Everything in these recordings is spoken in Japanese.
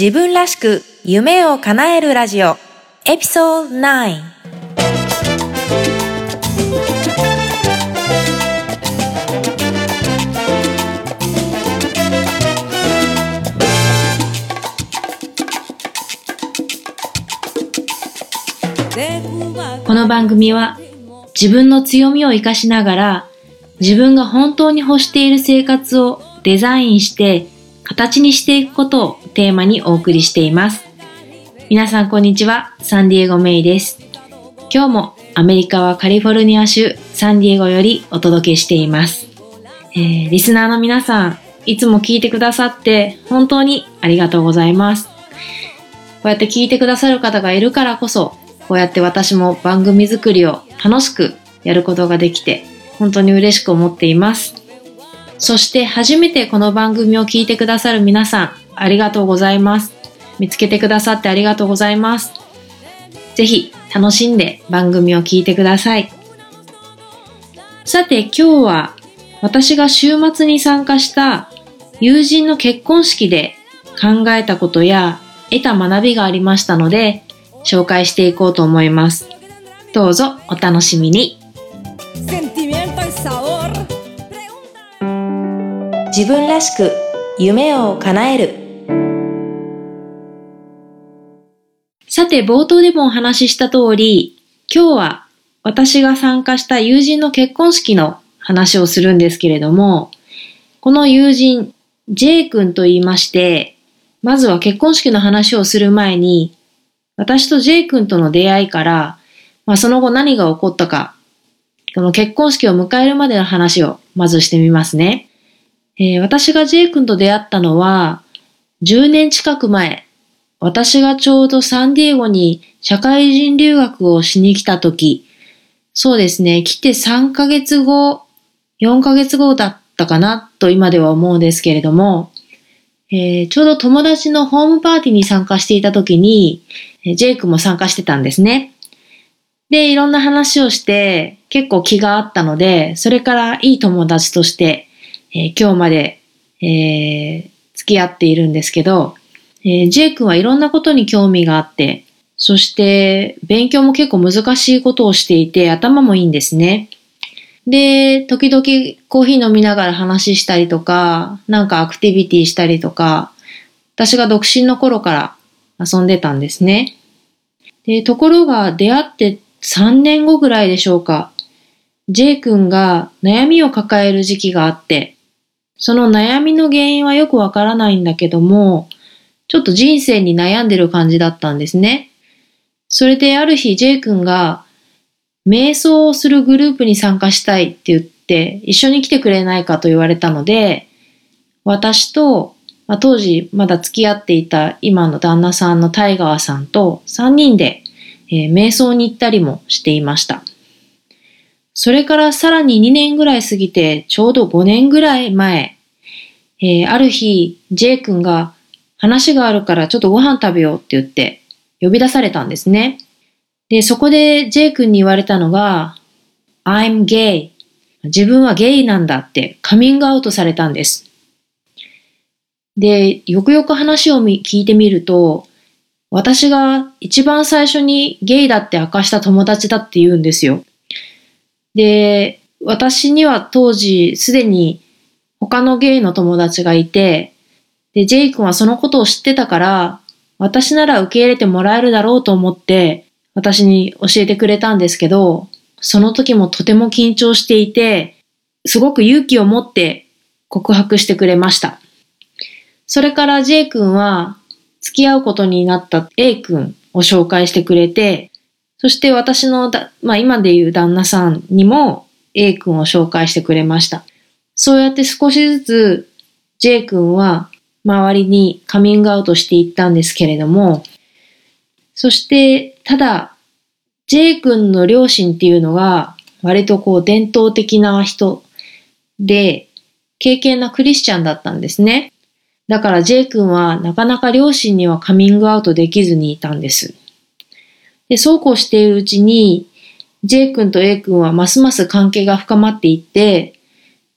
自分らしく夢を叶えるラジオ。エピソード9この番組は自分の強みを活かしながら自分が本当に欲している生活をデザインして形にしていくことをテーマにお送りしています。皆さんこんにちは、サンディエゴメイです。今日もアメリカはカリフォルニア州サンディエゴよりお届けしています。えーリスナーの皆さん、いつも聞いてくださって本当にありがとうございます。こうやって聞いてくださる方がいるからこそ、こうやって私も番組作りを楽しくやることができて、本当に嬉しく思っています。そして初めてこの番組を聞いてくださる皆さん、ありがとうございます。見つけてくださってありがとうございます。ぜひ楽しんで番組を聞いてください。さて今日は私が週末に参加した友人の結婚式で考えたことや得た学びがありましたので紹介していこうと思います。どうぞお楽しみに。自分らしく夢を叶えるさて、冒頭でもお話しした通り、今日は私が参加した友人の結婚式の話をするんですけれども、この友人、J 君と言いまして、まずは結婚式の話をする前に、私と J 君との出会いから、まあ、その後何が起こったか、この結婚式を迎えるまでの話をまずしてみますね。えー私が J 君と出会ったのは、10年近く前、私がちょうどサンディエゴに社会人留学をしに来た時、そうですね、来て3ヶ月後、4ヶ月後だったかなと今では思うんですけれども、えーちょうど友達のホームパーティーに参加していた時に、えジェイクも参加してたんですね。で、いろんな話をして結構気があったので、それからいい友達として、えー今日まで、えー付き合っているんですけど、えー、J 君はいろんなことに興味があって、そして勉強も結構難しいことをしていて頭もいいんですね。で、時々コーヒー飲みながら話したりとか、なんかアクティビティしたりとか、私が独身の頃から遊んでたんですね。で、ところが出会って3年後ぐらいでしょうか。J 君が悩みを抱える時期があって、その悩みの原因はよくわからないんだけども、ちょっと人生に悩んでる感じだったんですね。それである日 J 君が瞑想をするグループに参加したいって言って一緒に来てくれないかと言われたので、私と、まあ、当時まだ付き合っていた今の旦那さんのタイガーさんと3人で、えー瞑想に行ったりもしていました。それからさらに2年ぐらい過ぎてちょうど5年ぐらい前、えーある日 J 君が話があるからちょっとご飯食べようって言って呼び出されたんですね。で、そこで J 君に言われたのが I'm gay 自分はゲイなんだってカミングアウトされたんです。で、よくよく話を聞いてみると私が一番最初にゲイだって明かした友達だって言うんですよ。で、私には当時すでに他のゲイの友達がいて、で、ジェイ君はそのことを知ってたから、私なら受け入れてもらえるだろうと思って、私に教えてくれたんですけど、その時もとても緊張していて、すごく勇気を持って告白してくれました。それから J 君は付き合うことになった A 君を紹介してくれて、そして私のだ、まあ今でいう旦那さんにも A 君を紹介してくれました。そうやって少しずつ J 君は周りにカミングアウトしていったんですけれども、そしてただ J 君の両親っていうのが割とこう伝統的な人で敬虔なクリスチャンだったんですね。だから J 君はなかなか両親にはカミングアウトできずにいたんです。で、そうこうしているうちに J 君と A 君はますます関係が深まっていって、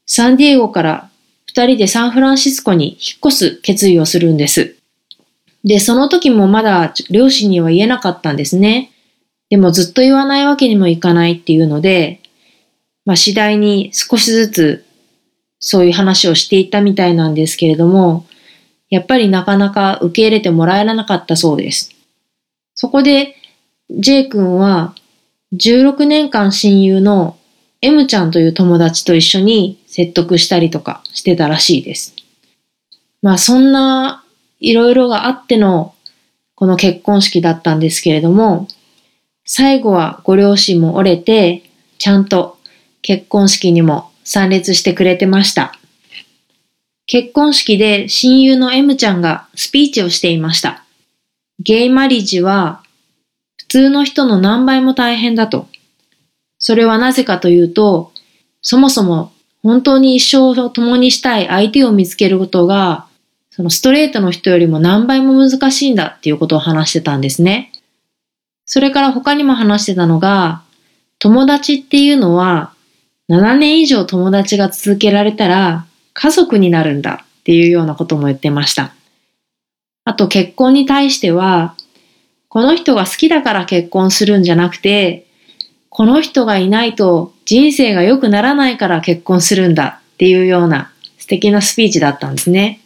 サンディエゴから二人でサンフランシスコに引っ越す決意をするんです。で、その時もまだ両親には言えなかったんですね。でもずっと言わないわけにもいかないっていうので、まあ次第に少しずつそういう話をしていったみたいなんですけれども、やっぱりなかなか受け入れてもらえなかったそうです。そこで J 君は16年間親友の M ちゃんという友達と一緒に説得したりとかしてたらしいです。まあそんないろいろがあってのこの結婚式だったんですけれども、最後はご両親も折れて、ちゃんと結婚式にも参列してくれてました。結婚式で親友の M ちゃんがスピーチをしていました。ゲイマリッジは通の人の何倍も大変だと。それはなぜかというと、そもそも本当に一生を共にしたい相手を見つけることが、そのストレートの人よりも何倍も難しいんだっていうことを話してたんですね。それから他にも話してたのが、友達っていうのは7年以上友達が続けられたら家族になるんだっていうようなことも言ってました。あと結婚に対しては、この人が好きだから結婚するんじゃなくて、この人がいないと人生が良くならないから結婚するんだっていうような素敵なスピーチだったんですね。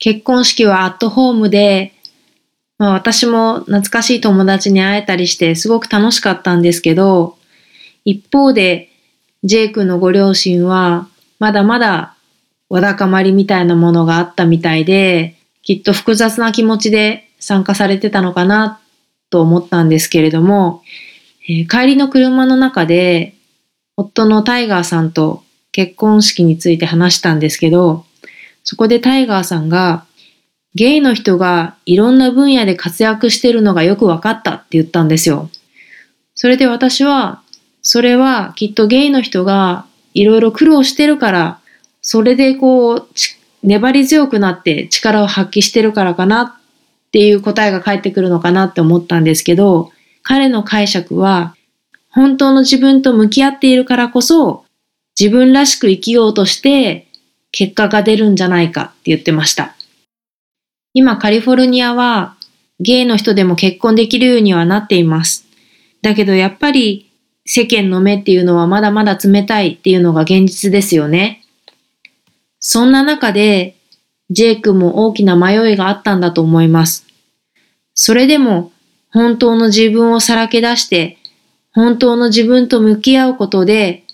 結婚式はアットホームで、まあ、私も懐かしい友達に会えたりしてすごく楽しかったんですけど、一方で J 君のご両親はまだまだわだかまりみたいなものがあったみたいで、きっと複雑な気持ちで参加されてたのかなと思ったんですけれども、えー、帰りの車の中で夫のタイガーさんと結婚式について話したんですけど、そこでタイガーさんが、ゲイの人がいろんな分野で活躍してるのがよく分かったって言ったんですよ。それで私は、それはきっとゲイの人がいろいろ苦労してるから、それでこう、粘り強くなって力を発揮してるからかなっていう答えが返ってくるのかなって思ったんですけど、彼の解釈は、本当の自分と向き合っているからこそ、自分らしく生きようとして結果が出るんじゃないかって言ってました。今カリフォルニアはゲイの人でも結婚できるようにはなっています。だけどやっぱり世間の目っていうのはまだまだ冷たいっていうのが現実ですよね。そんな中で、ジェイ君も大きな迷いがあったんだと思います。それでも、本当の自分をさらけ出して、本当の自分と向き合うことで、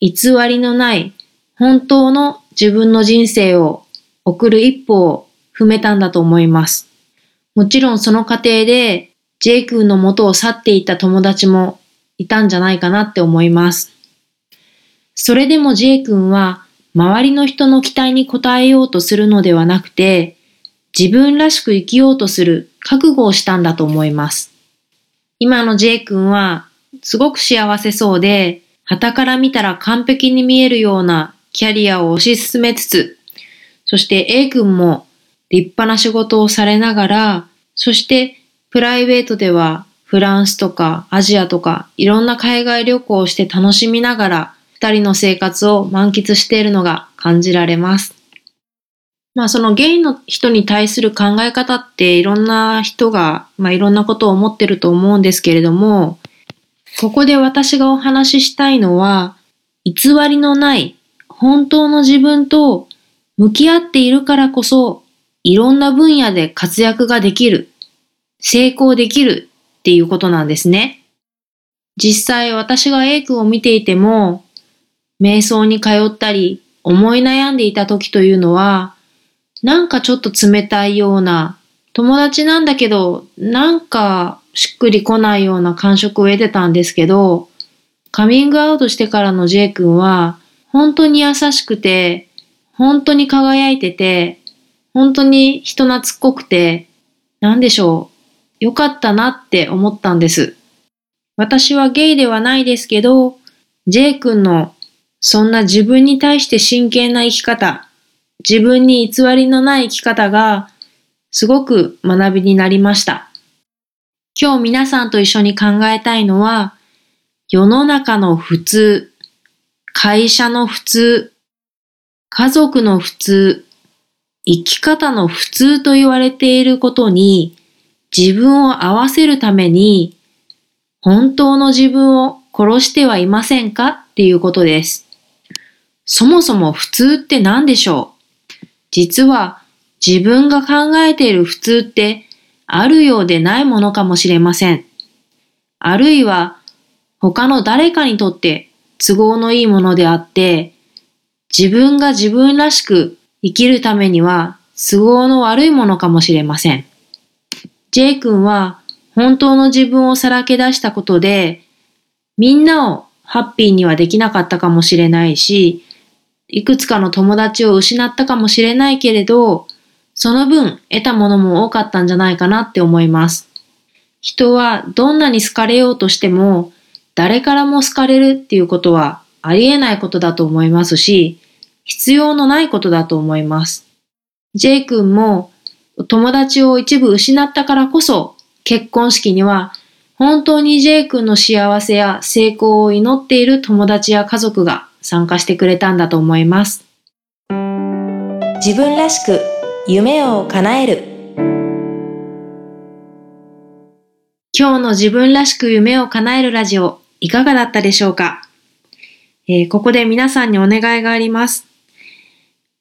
偽りのない本当の自分の人生を送る一歩を踏めたんだと思います。もちろんその過程で、ジェイ君の元を去っていた友達もいたんじゃないかなって思います。それでもジェイ君は周りの人の期待に応えようとするのではなくて、自分らしく生きようとする覚悟をしたんだと思います。今の J 君はすごく幸せそうで、旗から見たら完璧に見えるようなキャリアを推し進めつつ、そして A 君も立派な仕事をされながら、そしてプライベートではフランスとかアジアとかいろんな海外旅行をして楽しみながら二人の生活を満喫しているのが感じられます。まあそのゲイの人に対する考え方っていろんな人が、まあいろんなことを思ってると思うんですけれども、ここで私がお話ししたいのは、偽りのない本当の自分と向き合っているからこそ、いろんな分野で活躍ができる、成功できるっていうことなんですね。実際私が A 君を見ていても、瞑想に通ったり、思い悩んでいた時というのは、なんかちょっと冷たいような、友達なんだけど、なんかしっくりこないような感触を得てたんですけど、カミングアウトしてからの J 君は、本当に優しくて、本当に輝いてて、本当に人懐っこくて、なんでしょう、よかったなって思ったんです。私はゲイではないですけど、J 君のそんな自分に対して真剣な生き方、自分に偽りのない生き方がすごく学びになりました。今日皆さんと一緒に考えたいのは、世の中の普通、会社の普通、家族の普通、生き方の普通と言われていることに自分を合わせるために本当の自分を殺してはいませんか？っていうことです。そもそも普通って何でしょう？実は自分が考えている普通ってあるようでないものかもしれません。あるいは他の誰かにとって都合のいいものであって、自分が自分らしく生きるためには都合の悪いものかもしれません。J 君は本当の自分をさらけ出したことで、みんなをハッピーにはできなかったかもしれないし、いくつかの友達を失ったかもしれないけれど、その分得たものも多かったんじゃないかなって思います。人はどんなに好かれようとしても、誰からも好かれるっていうことはありえないことだと思いますし、必要のないことだと思います。J 君も友達を一部失ったからこそ結婚式には本当に J 君の幸せや成功を祈っている友達や家族が参加してくれたんだと思います。自分らしく夢を叶える今日の自分らしく夢を叶えるラジオいかがだったでしょうか、えー、ここで皆さんにお願いがあります。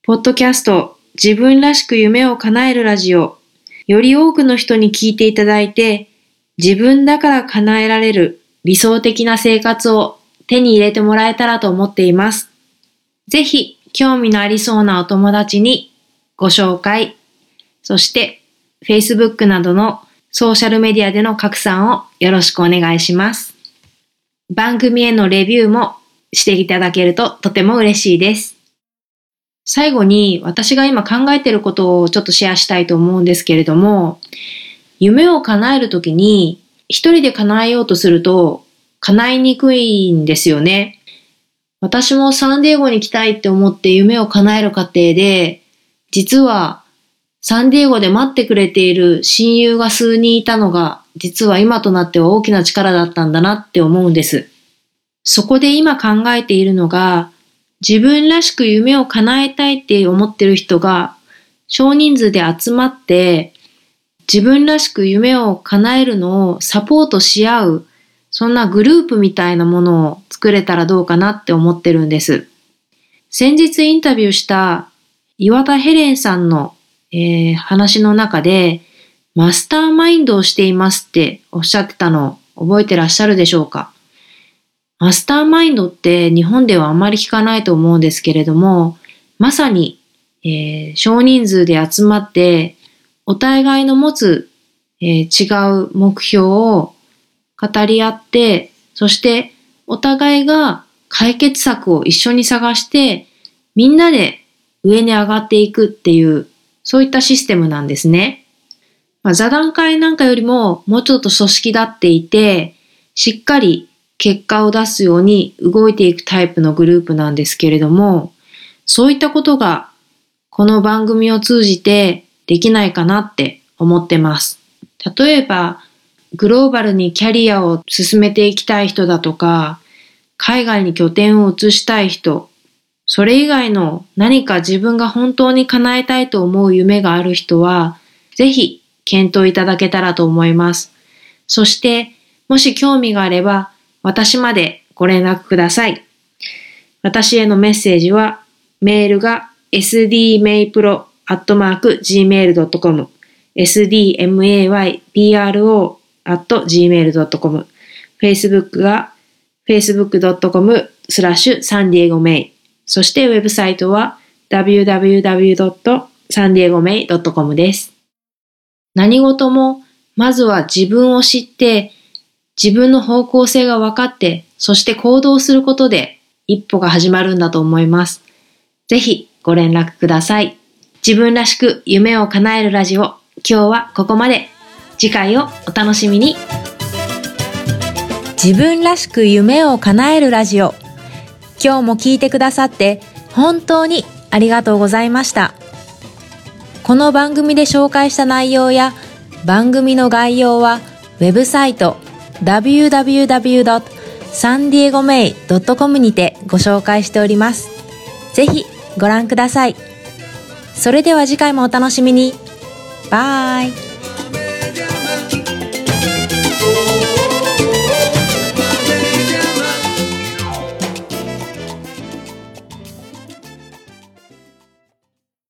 ポッドキャスト自分らしく夢を叶えるラジオより多くの人に聞いていただいて自分だから叶えられる理想的な生活を手に入れてもらえたらと思っています。ぜひ興味のありそうなお友達にご紹介、そして Facebook などのソーシャルメディアでの拡散をよろしくお願いします。番組へのレビューもしていただけるととても嬉しいです。最後に私が今考えていることをちょっとシェアしたいと思うんですけれども、夢を叶えるときに一人で叶えようとすると叶いにくいんですよね。私もサンディエゴに来たいって思って夢を叶える過程で、実はサンディエゴで待ってくれている親友が数人いたのが、実は今となっては大きな力だったんだなって思うんです。そこで今考えているのが、自分らしく夢を叶えたいって思ってる人が少人数で集まって、自分らしく夢を叶えるのをサポートし合う、そんなグループみたいなものを作れたらどうかなって思ってるんです。先日インタビューした岩田ヘレンさんのえー、話の中で、マスターマインドをしていますっておっしゃってたのを覚えてらっしゃるでしょうか？マスターマインドって日本ではあまり聞かないと思うんですけれども、まさに、えー、少人数で集まって、お互いの持つ、えー、違う目標を語り合って、そしてお互いが解決策を一緒に探して、みんなで上に上がっていくっていうそういったシステムなんですね。まあ、座談会なんかよりももうちょっと組織だっていて、しっかり結果を出すように動いていくタイプのグループなんですけれども、そういったことがこの番組を通じてできないかなって思ってます。例えば、グローバルにキャリアを進めていきたい人だとか、海外に拠点を移したい人、それ以外の何か自分が本当に叶えたいと思う夢がある人は、ぜひ検討いただけたらと思います。そして、もし興味があれば、私までご連絡ください。私へのメッセージは、メールが sdmaypro.gmail.com at gmail.com Facebook が facebook.com スラッシュサンディエゴメイそしてウェブサイトは www.sandiegomei.com です。何事も、まずは自分を知って、自分の方向性が分かって、そして行動することで一歩が始まるんだと思います。ぜひご連絡ください。自分らしく夢を叶えるラジオ、今日はここまで。次回をお楽しみに。自分らしく夢を叶えるラジオ。今日も聞いてくださって本当にありがとうございました。この番組で紹介した内容や番組の概要はウェブサイト www.sandiegomei.com にてご紹介しております。ぜひご覧ください。それでは次回もお楽しみに。バイ。